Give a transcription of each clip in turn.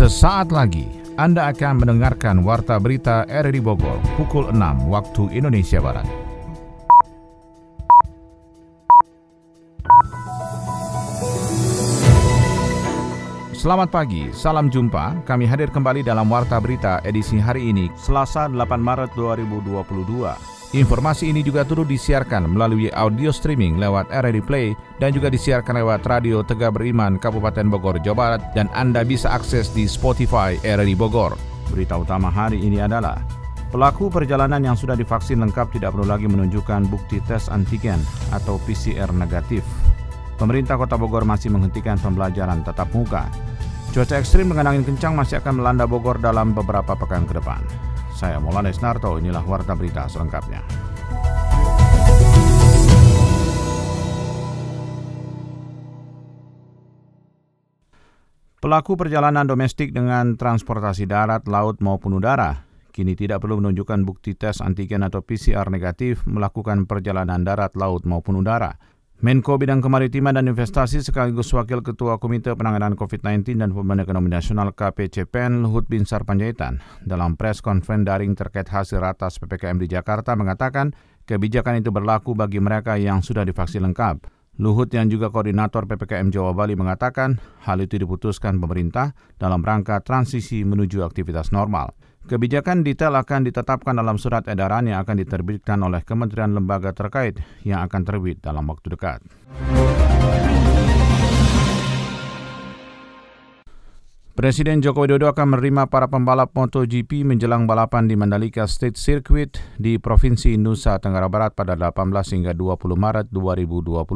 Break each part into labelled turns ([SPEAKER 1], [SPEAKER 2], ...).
[SPEAKER 1] Sesaat lagi Anda akan mendengarkan Warta Berita RRI Bogor pukul 6 waktu Indonesia Barat. Selamat pagi, salam jumpa. Kami hadir kembali dalam Warta Berita edisi hari ini, Selasa 8 Maret 2022. Informasi ini juga turut disiarkan melalui audio streaming lewat RRI Play dan juga disiarkan lewat Radio Tegak Beriman Kabupaten Bogor, Jawa Barat dan Anda bisa akses di Spotify RRI Bogor. Berita utama hari ini adalah Pelaku perjalanan yang sudah divaksin lengkap tidak perlu lagi menunjukkan bukti tes antigen atau PCR negatif. Pemerintah Kota Bogor masih menghentikan pembelajaran tatap muka. Cuaca ekstrim dengan angin kencang masih akan melanda Bogor dalam beberapa pekan ke depan. Saya Maulana Narto, inilah Warta Berita selengkapnya. Pelaku perjalanan domestik dengan transportasi darat, laut maupun udara kini tidak perlu menunjukkan bukti tes antigen atau PCR negatif melakukan perjalanan darat, laut maupun udara. Menko Bidang Kemaritiman dan Investasi sekaligus Wakil Ketua Komite Penanganan COVID-19 dan Pemulihan Ekonomi Nasional KPCPN Luhut Binsar Panjaitan dalam press conference daring terkait hasil ratas PPKM di Jakarta mengatakan kebijakan itu berlaku bagi mereka yang sudah divaksin lengkap. Luhut yang juga koordinator PPKM Jawa Bali mengatakan hal itu diputuskan pemerintah dalam rangka transisi menuju aktivitas normal. Kebijakan detail akan ditetapkan dalam surat edaran yang akan diterbitkan oleh kementerian lembaga terkait yang akan terbit dalam waktu dekat. Presiden Joko Widodo akan menerima para pembalap MotoGP menjelang balapan di Mandalika State Circuit di Provinsi Nusa Tenggara Barat pada 18 hingga 20 Maret 2022.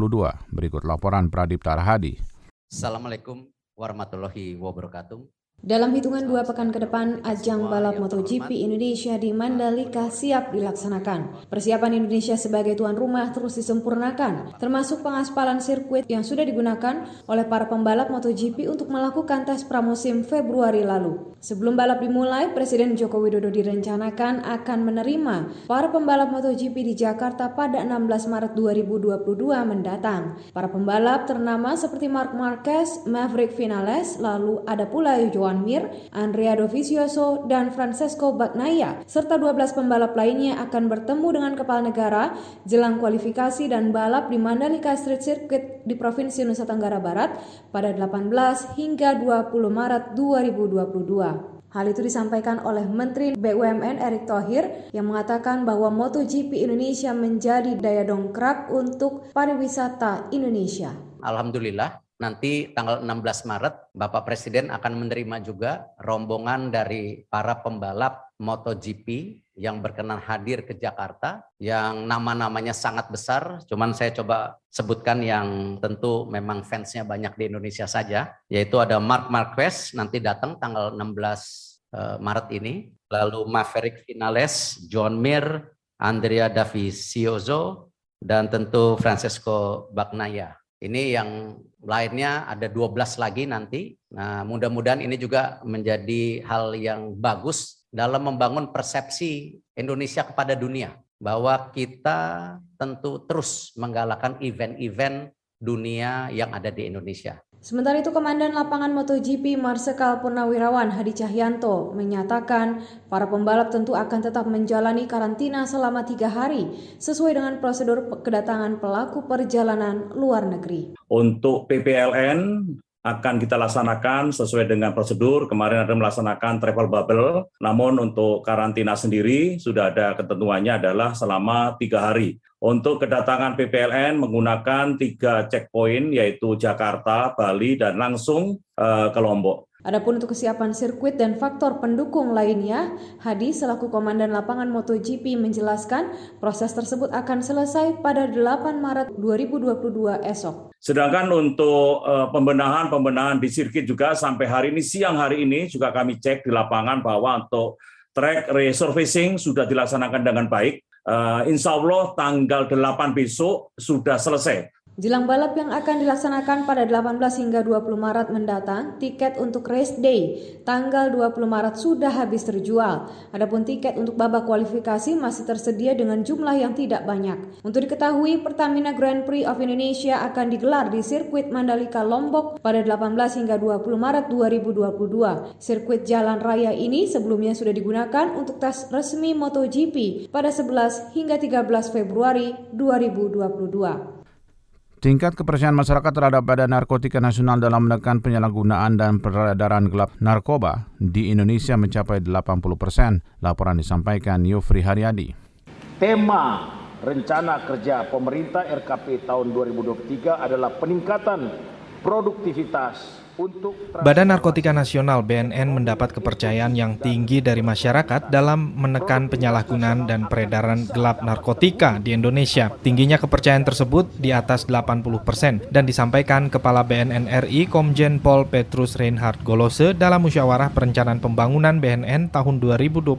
[SPEAKER 1] Berikut laporan Pradip Tarhadi.
[SPEAKER 2] Assalamualaikum warahmatullahi wabarakatuh.
[SPEAKER 3] Dalam hitungan dua pekan ke depan, ajang balap MotoGP Indonesia di Mandalika siap dilaksanakan. Persiapan Indonesia sebagai tuan rumah terus disempurnakan, termasuk pengaspalan sirkuit yang sudah digunakan oleh para pembalap MotoGP untuk melakukan tes pramusim Februari lalu. Sebelum balap dimulai, Presiden Joko Widodo direncanakan akan menerima para pembalap MotoGP di Jakarta pada 16 Maret 2022 mendatang. Para pembalap ternama seperti Mark Marquez, Maverick Vinales, lalu ada pula Joan Juan Mir, Andrea Dovizioso, dan Francesco Bagnaia, serta 12 pembalap lainnya akan bertemu dengan kepala negara jelang kualifikasi dan balap di Mandalika Street Circuit di Provinsi Nusa Tenggara Barat pada 18 hingga 20 Maret 2022. Hal itu disampaikan oleh Menteri BUMN Erick Thohir yang mengatakan bahwa MotoGP Indonesia menjadi daya dongkrak untuk pariwisata Indonesia.
[SPEAKER 2] Alhamdulillah nanti tanggal 16 Maret Bapak Presiden akan menerima juga rombongan dari para pembalap MotoGP yang berkenan hadir ke Jakarta yang nama-namanya sangat besar. Cuman saya coba sebutkan yang tentu memang fansnya banyak di Indonesia saja, yaitu ada Mark Marquez nanti datang tanggal 16 eh, Maret ini, lalu Maverick Vinales, John Mir, Andrea Davizioso, dan tentu Francesco Bagnaia. Ini yang lainnya ada 12 lagi nanti. Nah, mudah-mudahan ini juga menjadi hal yang bagus dalam membangun persepsi Indonesia kepada dunia bahwa kita tentu terus menggalakkan event-event dunia yang ada di Indonesia.
[SPEAKER 3] Sementara itu, Komandan Lapangan MotoGP Marsikal Purnawirawan Hadi Cahyanto menyatakan para pembalap tentu akan tetap menjalani karantina selama tiga hari sesuai dengan prosedur kedatangan pelaku perjalanan luar negeri.
[SPEAKER 4] Untuk PPLN akan kita laksanakan sesuai dengan prosedur. Kemarin ada melaksanakan travel bubble, namun untuk karantina sendiri sudah ada ketentuannya adalah selama tiga hari. Untuk kedatangan PPLN menggunakan tiga checkpoint yaitu Jakarta, Bali, dan langsung uh, ke Lombok.
[SPEAKER 3] Adapun untuk kesiapan sirkuit dan faktor pendukung lainnya, Hadi selaku Komandan Lapangan MotoGP menjelaskan proses tersebut akan selesai pada 8 Maret 2022 esok.
[SPEAKER 4] Sedangkan untuk uh, pembenahan-pembenahan di sirkuit juga sampai hari ini, siang hari ini juga kami cek di lapangan bahwa untuk track resurfacing sudah dilaksanakan dengan baik. Uh, insya Allah tanggal 8 besok sudah selesai
[SPEAKER 3] Jelang balap yang akan dilaksanakan pada 18 hingga 20 Maret mendatang, tiket untuk race day tanggal 20 Maret sudah habis terjual. Adapun tiket untuk babak kualifikasi masih tersedia dengan jumlah yang tidak banyak. Untuk diketahui, Pertamina Grand Prix of Indonesia akan digelar di sirkuit Mandalika Lombok pada 18 hingga 20 Maret 2022. Sirkuit jalan raya ini sebelumnya sudah digunakan untuk tes resmi MotoGP pada 11 hingga 13 Februari 2022.
[SPEAKER 1] Tingkat kepercayaan masyarakat terhadap Badan Narkotika Nasional dalam menekan penyalahgunaan dan peredaran gelap narkoba di Indonesia mencapai 80 persen. Laporan disampaikan Yofri Haryadi.
[SPEAKER 5] Tema rencana kerja pemerintah RKP tahun 2023 adalah peningkatan produktivitas
[SPEAKER 6] Badan Narkotika Nasional BNN mendapat kepercayaan yang tinggi dari masyarakat dalam menekan penyalahgunaan dan peredaran gelap narkotika di Indonesia. Tingginya kepercayaan tersebut di atas 80 persen dan disampaikan Kepala BNN RI Komjen Pol Petrus Reinhard Golose dalam musyawarah perencanaan pembangunan BNN tahun 2022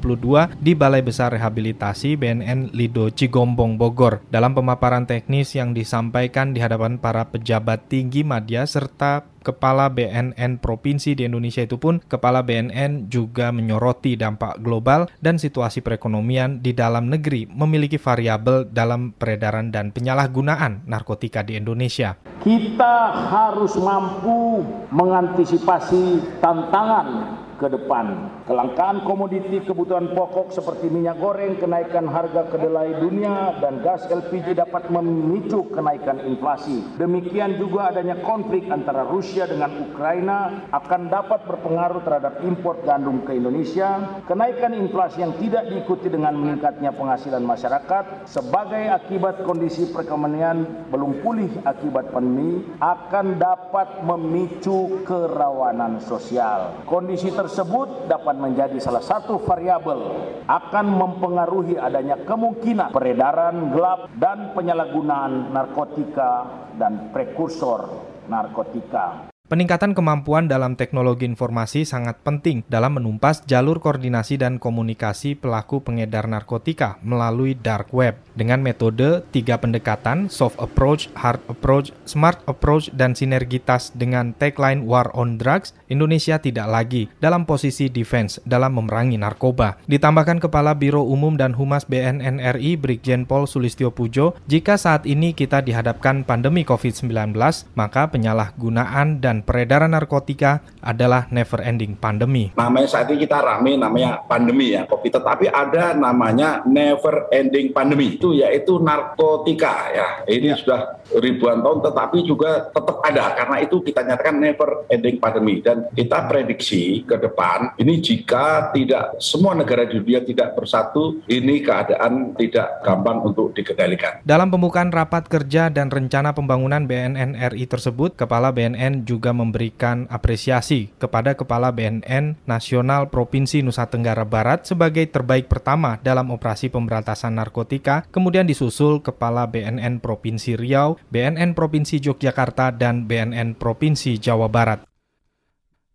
[SPEAKER 6] di Balai Besar Rehabilitasi BNN Lido Cigombong Bogor. Dalam pemaparan teknis yang disampaikan di hadapan para pejabat tinggi media serta Kepala BNN Provinsi di Indonesia itu pun, Kepala BNN juga menyoroti dampak global dan situasi perekonomian di dalam negeri memiliki variabel dalam peredaran dan penyalahgunaan narkotika di Indonesia.
[SPEAKER 5] Kita harus mampu mengantisipasi tantangan ke depan. Kelangkaan komoditi kebutuhan pokok seperti minyak goreng, kenaikan harga kedelai dunia, dan gas LPG dapat memicu kenaikan inflasi. Demikian juga adanya konflik antara Rusia dengan Ukraina akan dapat berpengaruh terhadap impor gandum ke Indonesia. Kenaikan inflasi yang tidak diikuti dengan meningkatnya penghasilan masyarakat sebagai akibat kondisi perekonomian belum pulih akibat pandemi akan dapat memicu kerawanan sosial. Kondisi ter tersebut dapat menjadi salah satu variabel akan mempengaruhi adanya kemungkinan peredaran gelap dan penyalahgunaan narkotika dan prekursor narkotika.
[SPEAKER 6] Peningkatan kemampuan dalam teknologi informasi sangat penting dalam menumpas jalur koordinasi dan komunikasi pelaku pengedar narkotika melalui dark web dengan metode tiga pendekatan soft approach, hard approach, smart approach, dan sinergitas dengan tagline War on Drugs, Indonesia tidak lagi dalam posisi defense dalam memerangi narkoba. Ditambahkan Kepala Biro Umum dan Humas BNN RI Brigjen Pol Sulistyo Pujo, jika saat ini kita dihadapkan pandemi COVID-19, maka penyalahgunaan dan dan peredaran narkotika adalah never ending pandemi.
[SPEAKER 7] Namanya saat ini kita rame namanya pandemi ya COVID, tetapi ada namanya never ending pandemi itu yaitu narkotika ya. Ini ya. sudah ribuan tahun tetapi juga tetap ada karena itu kita nyatakan never ending pandemi dan kita prediksi ke depan ini jika tidak semua negara di dunia tidak bersatu ini keadaan tidak gampang untuk dikendalikan.
[SPEAKER 6] Dalam pembukaan rapat kerja dan rencana pembangunan BNN RI tersebut, Kepala BNN juga memberikan apresiasi kepada Kepala BNN Nasional Provinsi Nusa Tenggara Barat sebagai terbaik pertama dalam operasi pemberantasan narkotika, kemudian disusul Kepala BNN Provinsi Riau, BNN Provinsi Yogyakarta, dan BNN Provinsi Jawa Barat.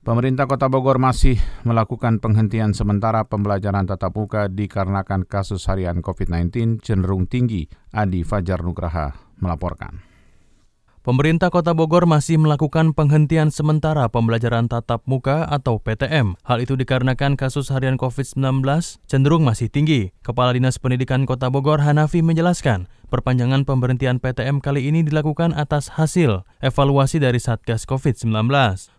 [SPEAKER 1] Pemerintah Kota Bogor masih melakukan penghentian sementara pembelajaran tatap muka dikarenakan kasus harian COVID-19 cenderung tinggi. Adi Fajar Nugraha melaporkan.
[SPEAKER 8] Pemerintah Kota Bogor masih melakukan penghentian sementara pembelajaran tatap muka atau PTM. Hal itu dikarenakan kasus harian COVID-19 cenderung masih tinggi. Kepala Dinas Pendidikan Kota Bogor Hanafi menjelaskan, Perpanjangan pemberhentian PTM kali ini dilakukan atas hasil evaluasi dari Satgas COVID-19.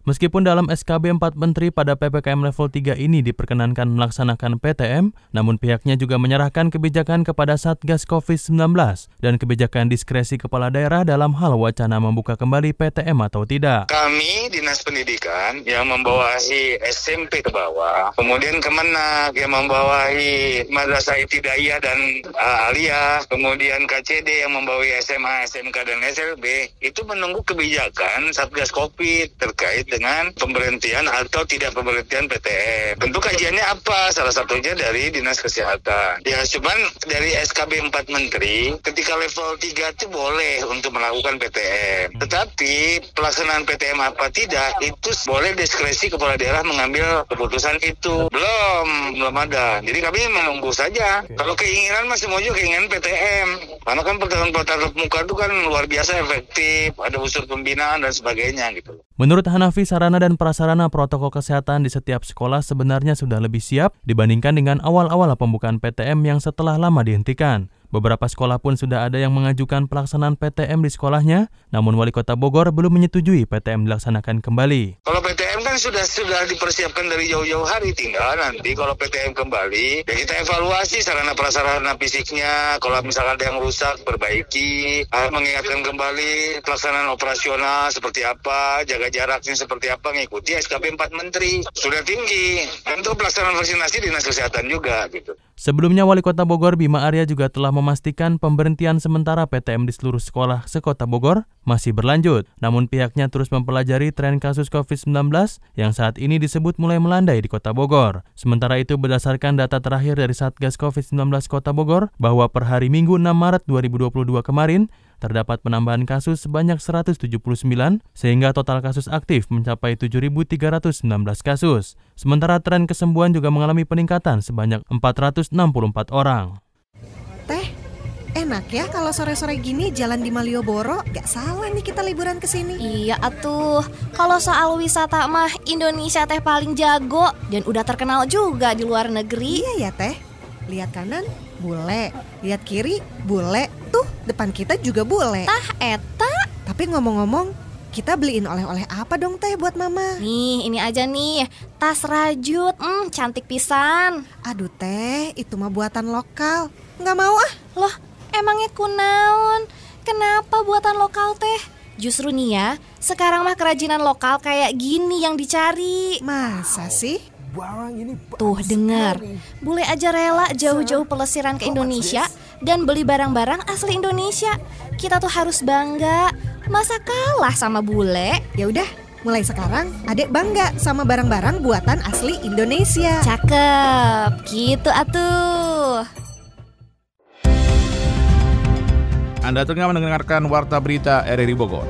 [SPEAKER 8] Meskipun dalam SKB 4 Menteri pada PPKM level 3 ini diperkenankan melaksanakan PTM, namun pihaknya juga menyerahkan kebijakan kepada Satgas COVID-19 dan kebijakan diskresi kepala daerah dalam hal wacana membuka kembali PTM atau tidak.
[SPEAKER 9] Kami Dinas Pendidikan yang membawahi SMP ke bawah, kemudian Kemenak yang membawahi Madrasah Ibtidaiyah dan uh, kemudian KCD yang membawa SMA, SMK, dan SLB itu menunggu kebijakan Satgas COVID terkait dengan pemberhentian atau tidak pemberhentian PTM. Tentu kajiannya apa? Salah satunya dari Dinas Kesehatan. Ya cuman dari SKB 4 Menteri ketika level 3 itu boleh untuk melakukan PTM. Tetapi pelaksanaan PTM apa tidak itu boleh diskresi kepala daerah mengambil keputusan itu. Belum, belum ada. Jadi kami menunggu saja. Kalau keinginan masih mau juga keinginan PTM Karena kan pertahanan tatap muka itu kan luar biasa efektif, ada unsur pembinaan dan sebagainya gitu.
[SPEAKER 8] Menurut Hanafi, sarana dan prasarana protokol kesehatan di setiap sekolah sebenarnya sudah lebih siap dibandingkan dengan awal-awal pembukaan PTM yang setelah lama dihentikan. Beberapa sekolah pun sudah ada yang mengajukan pelaksanaan PTM di sekolahnya, namun Wali Kota Bogor belum menyetujui PTM dilaksanakan kembali.
[SPEAKER 9] Kalau PTM kan sudah sudah dipersiapkan dari jauh-jauh hari, tinggal nanti kalau PTM kembali, ya kita evaluasi sarana prasarana fisiknya, kalau misalkan ada yang rusak, perbaiki, ah, mengingatkan kembali pelaksanaan operasional seperti apa, jaga jaraknya seperti apa, ngikuti SKP 4 Menteri. Sudah tinggi. Untuk pelaksanaan vaksinasi Dinas Kesehatan juga gitu.
[SPEAKER 8] Sebelumnya Wali Kota Bogor Bima Arya juga telah memastikan pemberhentian sementara PTM di seluruh sekolah sekota Bogor masih berlanjut. Namun pihaknya terus mempelajari tren kasus COVID-19 yang saat ini disebut mulai melandai di Kota Bogor. Sementara itu berdasarkan data terakhir dari Satgas COVID-19 Kota Bogor bahwa per hari Minggu 6 Maret 2022 kemarin terdapat penambahan kasus sebanyak 179 sehingga total kasus aktif mencapai 7.319 kasus. Sementara tren kesembuhan juga mengalami peningkatan sebanyak 464 orang.
[SPEAKER 10] Enak ya kalau sore-sore gini jalan di Malioboro, gak salah nih kita liburan ke sini.
[SPEAKER 11] Iya atuh, kalau soal wisata mah Indonesia teh paling jago dan udah terkenal juga di luar negeri.
[SPEAKER 10] Iya ya teh, lihat kanan bule, lihat kiri bule, tuh depan kita juga bule.
[SPEAKER 11] Tah eta.
[SPEAKER 10] Tapi ngomong-ngomong, kita beliin oleh-oleh apa dong teh buat mama?
[SPEAKER 11] Nih, ini aja nih, tas rajut, hmm, cantik pisan.
[SPEAKER 10] Aduh teh, itu mah buatan lokal. Nggak mau ah.
[SPEAKER 11] Loh, emangnya kunaon? Kenapa buatan lokal teh? Justru nih ya, sekarang mah kerajinan lokal kayak gini yang dicari.
[SPEAKER 10] Masa sih?
[SPEAKER 11] Tuh dengar, bule aja rela jauh-jauh pelesiran ke Indonesia dan beli barang-barang asli Indonesia. Kita tuh harus bangga. Masa kalah sama bule?
[SPEAKER 10] Ya udah, mulai sekarang adek bangga sama barang-barang buatan asli Indonesia.
[SPEAKER 11] Cakep, gitu atuh.
[SPEAKER 1] Anda tengah mendengarkan Warta Berita RRI Bogor.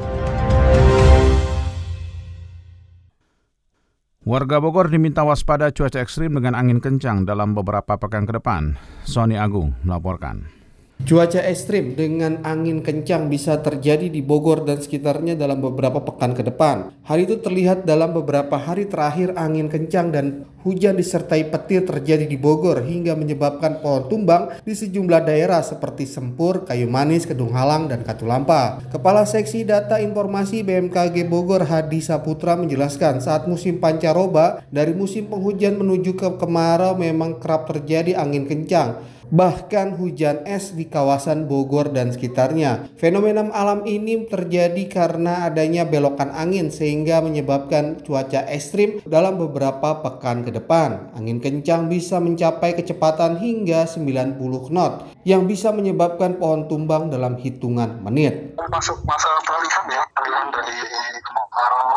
[SPEAKER 1] Warga Bogor diminta waspada cuaca ekstrim dengan angin kencang dalam beberapa pekan ke depan. Sony Agung melaporkan.
[SPEAKER 12] Cuaca ekstrim dengan angin kencang bisa terjadi di Bogor dan sekitarnya dalam beberapa pekan ke depan. Hal itu terlihat dalam beberapa hari terakhir angin kencang dan hujan disertai petir terjadi di Bogor hingga menyebabkan pohon tumbang di sejumlah daerah seperti Sempur, Kayu Manis, Kedung Halang, dan Katulampa. Kepala Seksi Data Informasi BMKG Bogor Hadi Saputra menjelaskan saat musim pancaroba dari musim penghujan menuju ke kemarau memang kerap terjadi angin kencang bahkan hujan es di kawasan Bogor dan sekitarnya. Fenomena alam ini terjadi karena adanya belokan angin sehingga menyebabkan cuaca ekstrim dalam beberapa pekan ke depan. Angin kencang bisa mencapai kecepatan hingga 90 knot yang bisa menyebabkan pohon tumbang dalam hitungan menit.
[SPEAKER 13] Masuk masa peralihan ya, peralihan dari kemarau,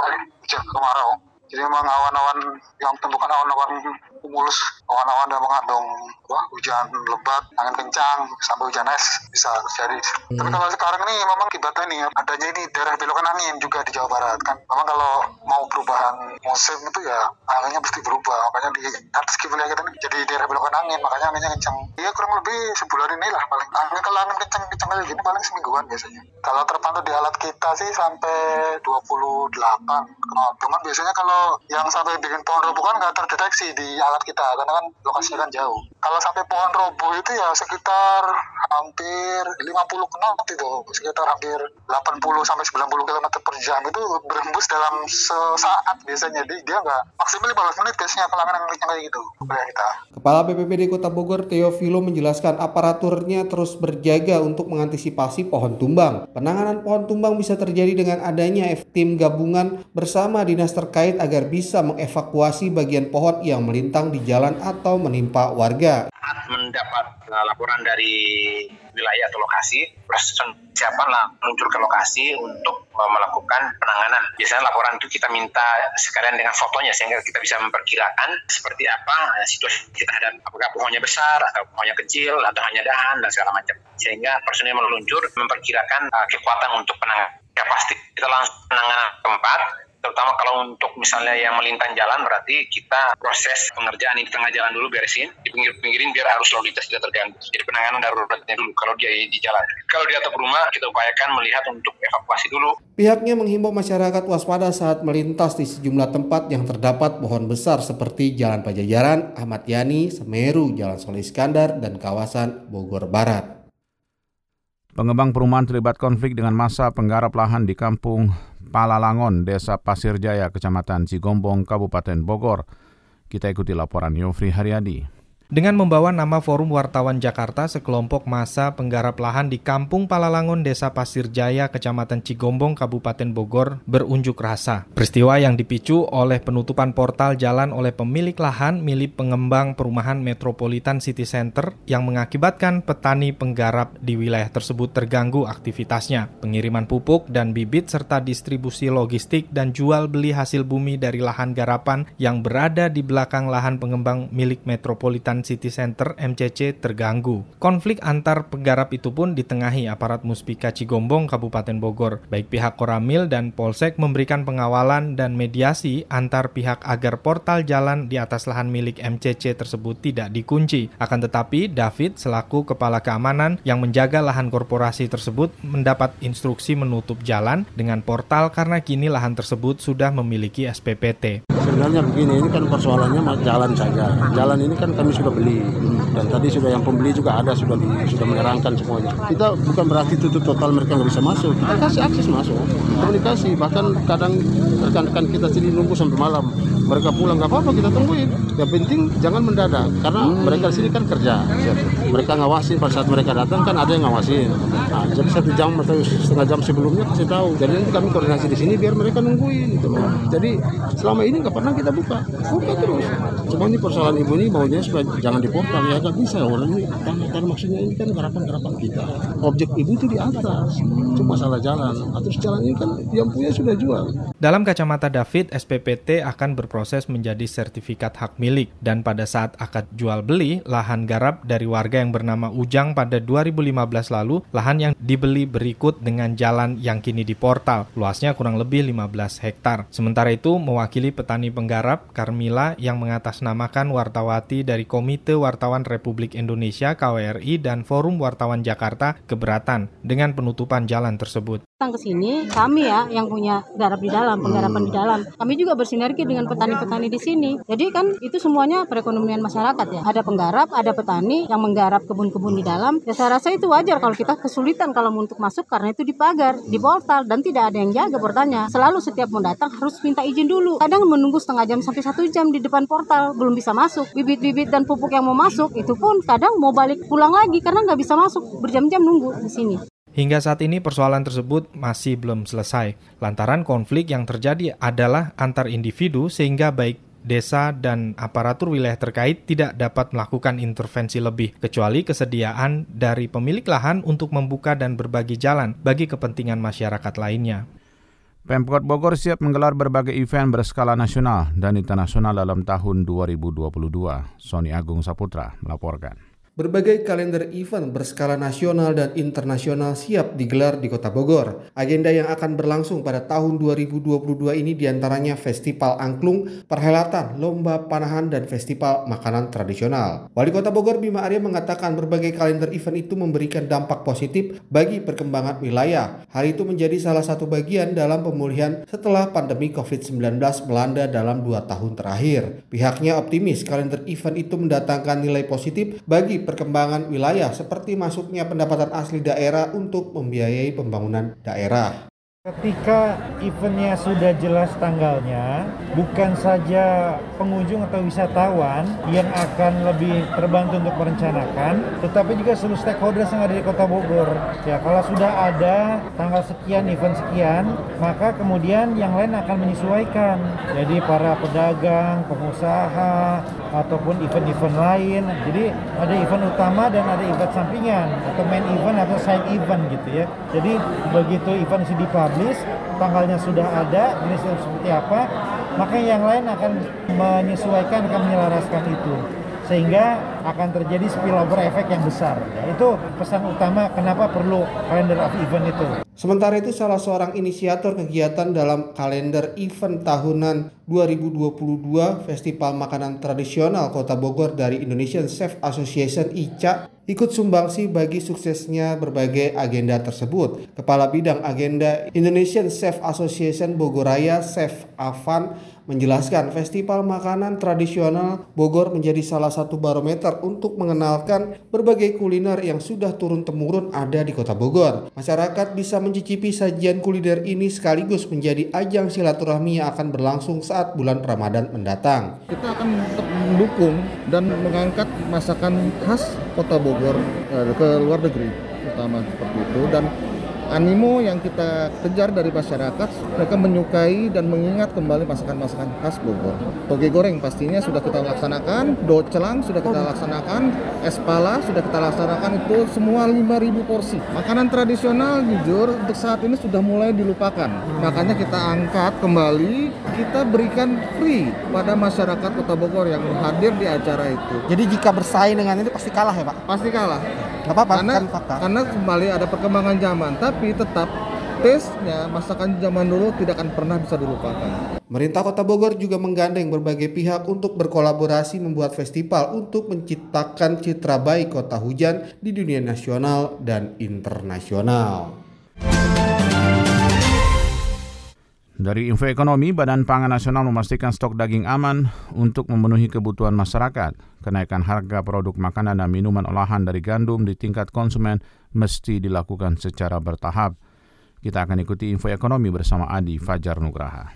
[SPEAKER 13] hujan kemarau. Jadi memang awan-awan yang bukan awan-awan kumulus awan-awan yang mengandung wah, hujan lebat, angin kencang, sampai hujan es bisa terjadi. Hmm. Tapi kalau sekarang ini memang akibatnya nih adanya ini daerah belokan angin juga di Jawa Barat kan. Memang kalau mau perubahan musim itu ya anginnya pasti berubah. Makanya di atas wilayah kita ini jadi daerah belokan angin, makanya anginnya kencang. Iya kurang lebih sebulan ini lah paling. Angin kalau angin kencang-kencang kayak gini paling semingguan biasanya. Kalau terpantau di alat kita sih sampai 28 knot. Cuman biasanya kalau yang sampai bikin pohon robokan nggak terdeteksi di alat kita karena kan lokasinya kan jauh. Kalau sampai pohon roboh itu ya sekitar hampir 50 knot itu, sekitar hampir 80 sampai 90 km per jam itu berembus dalam sesaat biasanya. Jadi dia nggak maksimal 15 menit biasanya kalau angin kayak gitu kita.
[SPEAKER 12] Kepala BPBD Kota Bogor Teofilo menjelaskan aparaturnya terus berjaga untuk mengantisipasi pohon tumbang. Penanganan pohon tumbang bisa terjadi dengan adanya tim gabungan bersama dinas terkait agar bisa mengevakuasi bagian pohon yang melintang di jalan atau menimpa warga.
[SPEAKER 14] Mendapat uh, laporan dari wilayah atau lokasi, siapa lah meluncur ke lokasi untuk uh, melakukan penanganan. Biasanya laporan itu kita minta sekalian dengan fotonya sehingga kita bisa memperkirakan seperti apa uh, situasi kita ada apakah pohonnya besar atau pohonnya kecil atau hanya dahan dan segala macam. Sehingga personil meluncur memperkirakan kekuatan untuk penanganan ya pasti kita langsung penanganan tempat terutama kalau untuk misalnya yang melintang jalan berarti kita proses pengerjaan di tengah jalan dulu beresin di pinggir-pinggirin biar arus lalu lintas tidak terganggu. Jadi penanganan daruratnya dulu kalau dia di jalan. Kalau di atap rumah kita upayakan melihat untuk evakuasi dulu.
[SPEAKER 12] Pihaknya menghimbau masyarakat waspada saat melintas di sejumlah tempat yang terdapat pohon besar seperti Jalan Pajajaran, Ahmad Yani, Semeru, Jalan Soleh Iskandar, dan kawasan Bogor Barat.
[SPEAKER 1] Pengembang perumahan terlibat konflik dengan masa penggarap lahan di kampung Palalangon, Desa Pasir Jaya, Kecamatan Cigombong, Kabupaten Bogor. Kita ikuti laporan Yofri Haryadi.
[SPEAKER 6] Dengan membawa nama Forum Wartawan Jakarta, sekelompok masa penggarap lahan di Kampung Palalangon, Desa Pasir Jaya, Kecamatan Cigombong, Kabupaten Bogor berunjuk rasa. Peristiwa yang dipicu oleh penutupan portal jalan oleh pemilik lahan milik pengembang perumahan Metropolitan City Center yang mengakibatkan petani penggarap di wilayah tersebut terganggu aktivitasnya. Pengiriman pupuk dan bibit serta distribusi logistik dan jual beli hasil bumi dari lahan garapan yang berada di belakang lahan pengembang milik Metropolitan City Center MCC terganggu. Konflik antar penggarap itu pun ditengahi aparat Muspika Cigombong Kabupaten Bogor. Baik pihak Koramil dan Polsek memberikan pengawalan dan mediasi antar pihak agar portal jalan di atas lahan milik MCC tersebut tidak dikunci. Akan tetapi David selaku kepala keamanan yang menjaga lahan korporasi tersebut mendapat instruksi menutup jalan dengan portal karena kini lahan tersebut sudah memiliki SPPT.
[SPEAKER 15] Sebenarnya begini, ini kan persoalannya jalan saja. Jalan ini kan kami sudah beli dan tadi sudah yang pembeli juga ada sudah di, sudah menerangkan semuanya. Kita bukan berarti tutup total mereka nggak bisa masuk. Kita kasih akses masuk, komunikasi. Bahkan kadang rekan-rekan kita sini nunggu sampai malam. Mereka pulang nggak apa-apa kita tungguin. Yang penting jangan mendadak karena mereka sini kan kerja. Mereka ngawasin pada saat mereka datang kan ada yang ngawasin. Nah, jadi satu jam atau setengah jam sebelumnya kasih tahu. Jadi nanti kami koordinasi di sini biar mereka nungguin. Gitu. Jadi selama ini nggak pernah kita buka, buka terus. Cuma ini persoalan ibu ini maunya supaya jangan di portal ya nggak bisa orang ini karena, karena maksudnya ini kan garapan-garapan kita. Objek ibu itu di atas, cuma masalah jalan. Atau jalan ini kan yang punya sudah jual.
[SPEAKER 6] Dalam kacamata David, SPPT akan berproses menjadi sertifikat hak milik dan pada saat akad jual beli lahan garap dari warga yang bernama Ujang pada 2015 lalu, lahan yang dibeli berikut dengan jalan yang kini di portal, luasnya kurang lebih 15 hektar. Sementara itu, mewakili petani penggarap Carmila yang mengatasnamakan wartawati dari Komite Wartawan Republik Indonesia KWRI dan Forum Wartawan Jakarta keberatan dengan penutupan jalan tersebut.
[SPEAKER 16] Datang ke sini, kami ya yang punya garap di dalam, penggarapan di dalam. Kami juga bersinergi dengan petani-petani di sini. Jadi kan itu semuanya perekonomian masyarakat ya. Ada penggarap, ada petani yang menggarap kebun-kebun di dalam. Ya saya rasa itu wajar kalau kita kesulitan kalau untuk masuk karena itu dipagar, di portal dan tidak ada yang jaga portalnya. Selalu setiap mau datang harus minta izin dulu. Kadang menunggu setengah jam sampai satu jam di depan portal belum bisa masuk. Bibit-bibit dan pupuk yang mau masuk itu pun kadang mau balik pulang lagi karena nggak bisa masuk berjam-jam nunggu di sini.
[SPEAKER 6] Hingga saat ini persoalan tersebut masih belum selesai, lantaran konflik yang terjadi adalah antar individu sehingga baik desa dan aparatur wilayah terkait tidak dapat melakukan intervensi lebih, kecuali kesediaan dari pemilik lahan untuk membuka dan berbagi jalan bagi kepentingan masyarakat lainnya.
[SPEAKER 1] Pemkot Bogor siap menggelar berbagai event berskala nasional dan internasional dalam tahun 2022. Sony Agung Saputra melaporkan.
[SPEAKER 12] Berbagai kalender event berskala nasional dan internasional siap digelar di Kota Bogor. Agenda yang akan berlangsung pada tahun 2022 ini di antaranya Festival Angklung, Perhelatan, Lomba Panahan, dan Festival Makanan Tradisional. Wali Kota Bogor Bima Arya mengatakan berbagai kalender event itu memberikan dampak positif bagi perkembangan wilayah. Hal itu menjadi salah satu bagian dalam pemulihan setelah pandemi COVID-19 melanda dalam dua tahun terakhir. Pihaknya optimis kalender event itu mendatangkan nilai positif bagi perkembangan wilayah seperti masuknya pendapatan asli daerah untuk membiayai pembangunan daerah.
[SPEAKER 17] Ketika eventnya sudah jelas tanggalnya, bukan saja pengunjung atau wisatawan yang akan lebih terbantu untuk merencanakan, tetapi juga seluruh stakeholders yang ada di Kota Bogor. Ya, kalau sudah ada tanggal sekian, event sekian, maka kemudian yang lain akan menyesuaikan. Jadi para pedagang, pengusaha, ataupun event-event lain. Jadi ada event utama dan ada event sampingan atau main event atau side event gitu ya. Jadi begitu event dipublish publish, tanggalnya sudah ada, ini seperti apa, maka yang lain akan menyesuaikan, akan menyelaraskan itu. Sehingga akan terjadi spillover efek yang besar. Itu pesan utama kenapa perlu kalender of event itu.
[SPEAKER 12] Sementara itu salah seorang inisiator kegiatan dalam kalender event tahunan 2022 Festival Makanan Tradisional Kota Bogor dari Indonesian Chef Association ICA ikut sumbangsi bagi suksesnya berbagai agenda tersebut. Kepala Bidang Agenda Indonesian Chef Association Bogoraya, Chef Avan, menjelaskan festival makanan tradisional Bogor menjadi salah satu barometer untuk mengenalkan berbagai kuliner yang sudah turun-temurun ada di kota Bogor. Masyarakat bisa mencicipi sajian kuliner ini sekaligus menjadi ajang silaturahmi yang akan berlangsung saat bulan Ramadan mendatang.
[SPEAKER 18] Kita akan mendukung dan mengangkat masakan khas kota Bogor eh, ke luar negeri, utama seperti itu dan animo yang kita kejar dari masyarakat mereka menyukai dan mengingat kembali masakan-masakan khas Bogor. Toge goreng pastinya sudah kita laksanakan docelang sudah kita laksanakan es pala sudah kita laksanakan itu semua 5000 porsi. Makanan tradisional jujur untuk saat ini sudah mulai dilupakan. Makanya kita angkat kembali kita berikan free pada masyarakat kota Bogor yang hadir di acara itu.
[SPEAKER 12] Jadi jika bersaing dengan ini pasti kalah ya Pak?
[SPEAKER 18] pasti kalah
[SPEAKER 12] Gak apa-apa,
[SPEAKER 18] karena,
[SPEAKER 12] kan fakta.
[SPEAKER 18] Karena kembali ada perkembangan zaman, tapi tetap tesnya masakan zaman dulu tidak akan pernah bisa dilupakan.
[SPEAKER 12] Pemerintah Kota Bogor juga menggandeng berbagai pihak untuk berkolaborasi membuat festival untuk menciptakan citra baik kota hujan di dunia nasional dan internasional.
[SPEAKER 1] Dari info ekonomi, Badan Pangan Nasional memastikan stok daging aman untuk memenuhi kebutuhan masyarakat. Kenaikan harga produk makanan dan minuman olahan dari gandum di tingkat konsumen mesti dilakukan secara bertahap. Kita akan ikuti info ekonomi bersama Adi Fajar Nugraha.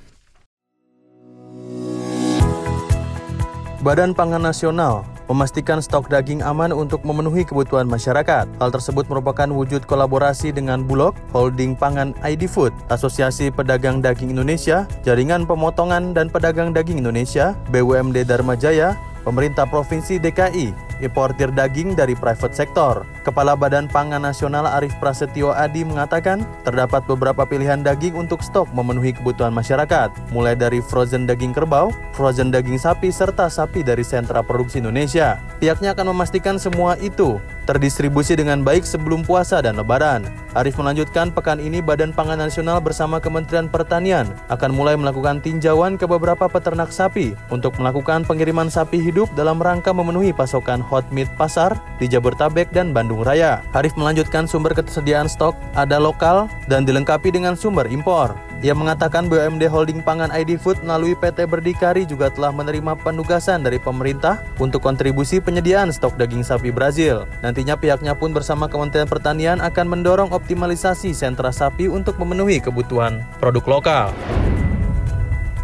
[SPEAKER 8] Badan Pangan Nasional memastikan stok daging aman untuk memenuhi kebutuhan masyarakat. Hal tersebut merupakan wujud kolaborasi dengan Bulog, Holding Pangan ID Food, Asosiasi Pedagang Daging Indonesia, Jaringan Pemotongan dan Pedagang Daging Indonesia, BUMD Dharma Jaya, pemerintah Provinsi DKI, importir daging dari private sector. Kepala Badan Pangan Nasional Arief Prasetyo Adi mengatakan, terdapat beberapa pilihan daging untuk stok memenuhi kebutuhan masyarakat, mulai dari frozen daging kerbau, frozen daging sapi, serta sapi dari sentra produksi Indonesia. Pihaknya akan memastikan semua itu terdistribusi dengan baik sebelum puasa dan lebaran. Arief melanjutkan, pekan ini Badan Pangan Nasional bersama Kementerian Pertanian akan mulai melakukan tinjauan ke beberapa peternak sapi untuk melakukan pengiriman sapi hidup dalam rangka memenuhi pasokan hot meat pasar di Jabodetabek dan Bandung Raya. Arief melanjutkan sumber ketersediaan stok ada lokal dan dilengkapi dengan sumber impor. Ia mengatakan BUMD Holding Pangan ID Food melalui PT Berdikari juga telah menerima penugasan dari pemerintah untuk kontribusi penyediaan stok daging sapi Brazil. Nantinya pihaknya pun bersama Kementerian Pertanian akan mendorong optimalisasi sentra sapi untuk memenuhi kebutuhan produk lokal.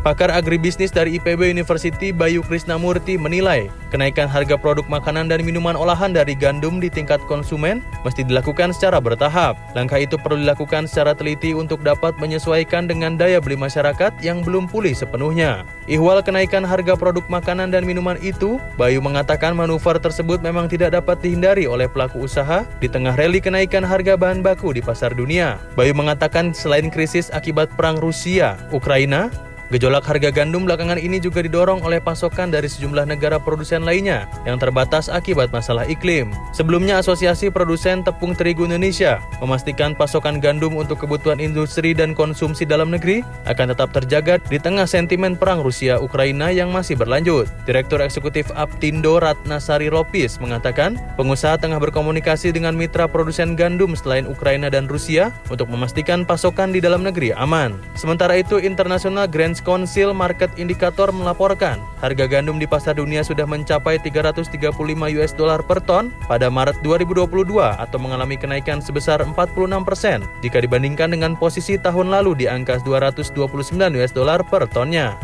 [SPEAKER 8] Pakar agribisnis dari IPB University Bayu Krisnamurti menilai kenaikan harga produk makanan dan minuman olahan dari gandum di tingkat konsumen mesti dilakukan secara bertahap. Langkah itu perlu dilakukan secara teliti untuk dapat menyesuaikan dengan daya beli masyarakat yang belum pulih sepenuhnya. Ihwal kenaikan harga produk makanan dan minuman itu, Bayu mengatakan manuver tersebut memang tidak dapat dihindari oleh pelaku usaha di tengah rally kenaikan harga bahan baku di pasar dunia. Bayu mengatakan selain krisis akibat perang Rusia, Ukraina, Gejolak harga gandum belakangan ini juga didorong oleh pasokan dari sejumlah negara produsen lainnya yang terbatas akibat masalah iklim. Sebelumnya, Asosiasi Produsen Tepung Terigu Indonesia memastikan pasokan gandum untuk kebutuhan industri dan konsumsi dalam negeri akan tetap terjaga di tengah sentimen perang Rusia-Ukraina yang masih berlanjut. Direktur Eksekutif Aptindo Ratnasari Ropis mengatakan, pengusaha tengah berkomunikasi dengan mitra produsen gandum selain Ukraina dan Rusia untuk memastikan pasokan di dalam negeri aman. Sementara itu, International Grand Finance Council Market Indicator melaporkan harga gandum di pasar dunia sudah mencapai 335 US dollar per ton pada Maret 2022 atau mengalami kenaikan sebesar 46 persen jika dibandingkan dengan posisi tahun lalu di angka 229 US dollar per tonnya.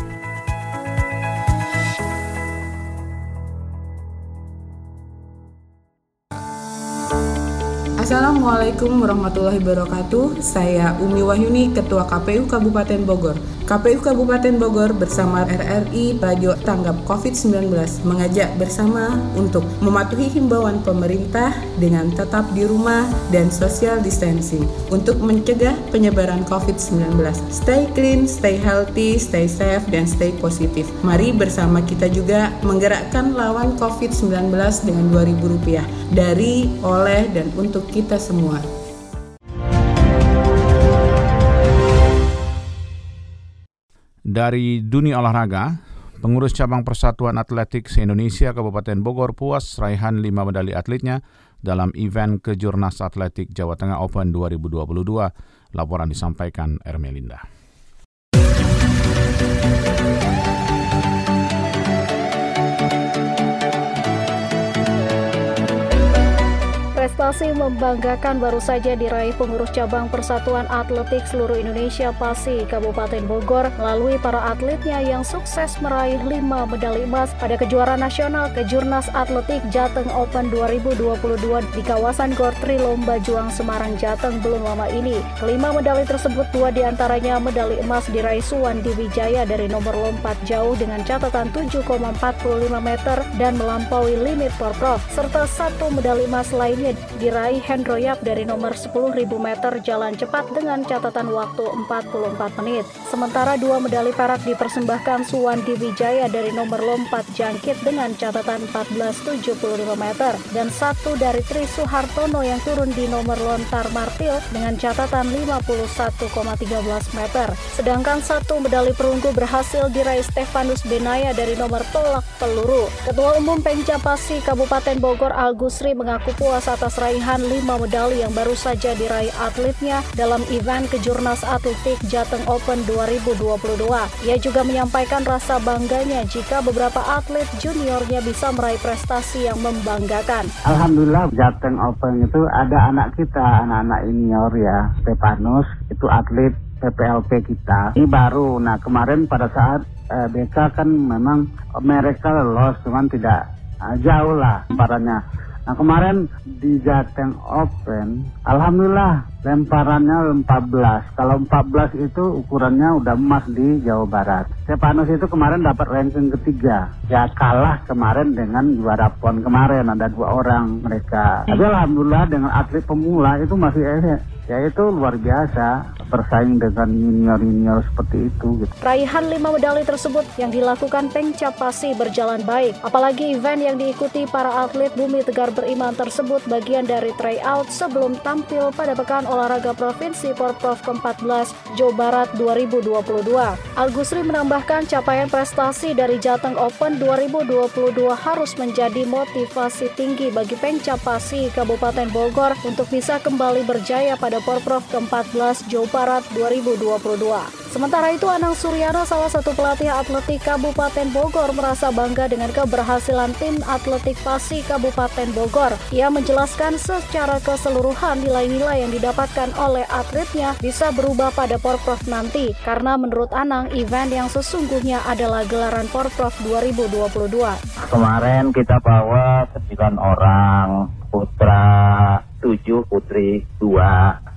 [SPEAKER 19] Assalamualaikum warahmatullahi wabarakatuh. Saya Umi Wahyuni, Ketua KPU Kabupaten Bogor. KPU Kabupaten Bogor bersama RRI Radio Tanggap COVID-19 mengajak bersama untuk mematuhi himbauan pemerintah dengan tetap di rumah dan social distancing untuk mencegah penyebaran COVID-19. Stay clean, stay healthy, stay safe, dan stay positif. Mari bersama kita juga menggerakkan lawan COVID-19 dengan Rp2.000 dari, oleh, dan untuk kita semua.
[SPEAKER 1] Dari dunia olahraga, pengurus cabang Persatuan Atletik se-Indonesia Kabupaten Bogor puas raihan lima medali atletnya dalam event Kejurnas Atletik Jawa Tengah Open 2022. Laporan disampaikan Ermelinda.
[SPEAKER 20] Prestasi membanggakan baru saja diraih pengurus cabang Persatuan Atletik seluruh Indonesia PASI Kabupaten Bogor melalui para atletnya yang sukses meraih 5 medali emas pada kejuaraan nasional Kejurnas Atletik Jateng Open 2022 di kawasan Gor Tri Lomba Juang Semarang Jateng belum lama ini. Kelima medali tersebut dua di antaranya medali emas diraih Suwandi Wijaya dari nomor lompat jauh dengan catatan 7,45 meter dan melampaui limit Porprov serta satu medali emas lainnya diraih Hendro Yap dari nomor 10.000 meter jalan cepat dengan catatan waktu 44 menit. Sementara dua medali perak dipersembahkan Suwandi Wijaya dari nomor lompat jangkit dengan catatan 14.75 meter dan satu dari Tri Suhartono yang turun di nomor lontar martil dengan catatan 51,13 meter. Sedangkan satu medali perunggu berhasil diraih Stefanus Benaya dari nomor tolak peluru. Ketua Umum Pengcapasi Kabupaten Bogor Algusri mengaku puas atas raihan 5 medali yang baru saja diraih atletnya dalam event Kejurnas Atletik Jateng Open 2022. Ia juga menyampaikan rasa bangganya jika beberapa atlet juniornya bisa meraih prestasi yang membanggakan.
[SPEAKER 21] Alhamdulillah Jateng Open itu ada anak kita, anak-anak senior ya, Stepanus, itu atlet PPLP kita. Ini baru, nah kemarin pada saat eh, BK kan memang mereka lolos, cuman tidak eh, jauh lah lemparannya. Nah kemarin di Jateng Open, Alhamdulillah lemparannya 14. Kalau 14 itu ukurannya udah emas di Jawa Barat. Stepanus itu kemarin dapat ranking ketiga. Ya kalah kemarin dengan juara PON kemarin, ada dua orang mereka. Tapi Alhamdulillah dengan atlet pemula itu masih ya itu luar biasa bersaing dengan junior-junior seperti itu. Gitu.
[SPEAKER 20] Raihan lima medali tersebut yang dilakukan Pengcapasi berjalan baik. Apalagi event yang diikuti para atlet Bumi Tegar Beriman tersebut bagian dari tryout sebelum tampil pada Pekan Olahraga Provinsi Porprov ke-14 Jawa Barat 2022. Algusri menambahkan capaian prestasi dari Jateng Open 2022 harus menjadi motivasi tinggi bagi Pengcapasi Kabupaten Bogor untuk bisa kembali berjaya pada Porprov ke-14 Jawa Barat 2022. Sementara itu, Anang Suryana, salah satu pelatih atletik Kabupaten Bogor, merasa bangga dengan keberhasilan tim atletik Pasi Kabupaten Bogor. Ia menjelaskan secara keseluruhan nilai-nilai yang didapatkan oleh atletnya bisa berubah pada Porprov nanti, karena menurut Anang, event yang sesungguhnya adalah gelaran Porprov 2022.
[SPEAKER 21] Kemarin kita bawa 9 orang, putra 7, putri 2.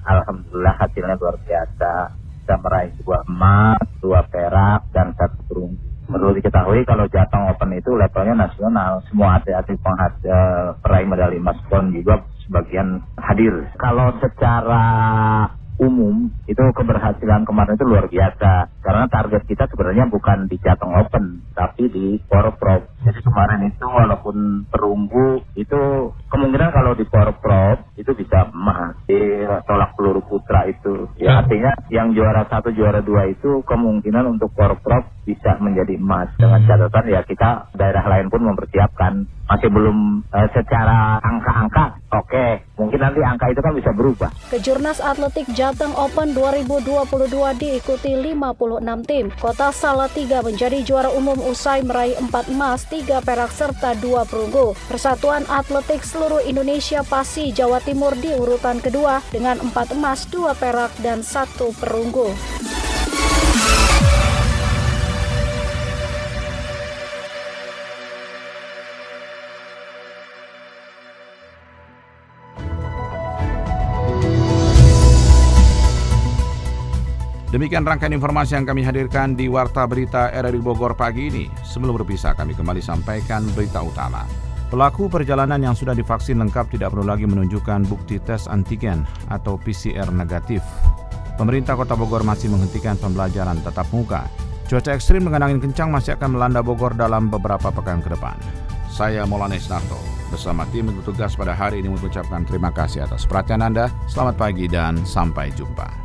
[SPEAKER 21] Alhamdulillah hasilnya luar biasa. Kita meraih dua emas, dua perak, dan satu perunggu. Perlu diketahui kalau Jateng Open itu levelnya nasional. Semua atlet-atlet uh, peraih medali emas pon juga sebagian hadir. Kalau secara umum itu keberhasilan kemarin itu luar biasa. Karena target kita sebenarnya bukan di Jateng Open tapi di Porprov jadi kemarin itu walaupun perunggu itu kemungkinan kalau di Porprov itu bisa emas di tolak peluru putra itu. Ya artinya yang juara satu juara dua itu kemungkinan untuk Porprov bisa menjadi emas. Dengan catatan ya kita daerah lain pun mempersiapkan masih belum uh, secara angka-angka oke okay. mungkin nanti angka itu kan bisa berubah
[SPEAKER 20] Kejurnas Atletik Jateng Open 2022 diikuti 56 tim. Kota Salatiga menjadi juara umum usai meraih 4 emas, 3 perak serta 2 perunggu. Persatuan Atletik seluruh Indonesia Pasi Jawa Timur di urutan kedua dengan 4 emas, 2 perak dan 1 perunggu.
[SPEAKER 1] Demikian rangkaian informasi yang kami hadirkan di Warta Berita RRI Bogor pagi ini. Sebelum berpisah, kami kembali sampaikan berita utama. Pelaku perjalanan yang sudah divaksin lengkap tidak perlu lagi menunjukkan bukti tes antigen atau PCR negatif. Pemerintah Kota Bogor masih menghentikan pembelajaran tatap muka. Cuaca ekstrim dengan angin kencang masih akan melanda Bogor dalam beberapa pekan ke depan. Saya Maulana Isnarto bersama tim bertugas pada hari ini mengucapkan terima kasih atas perhatian Anda. Selamat pagi dan sampai jumpa.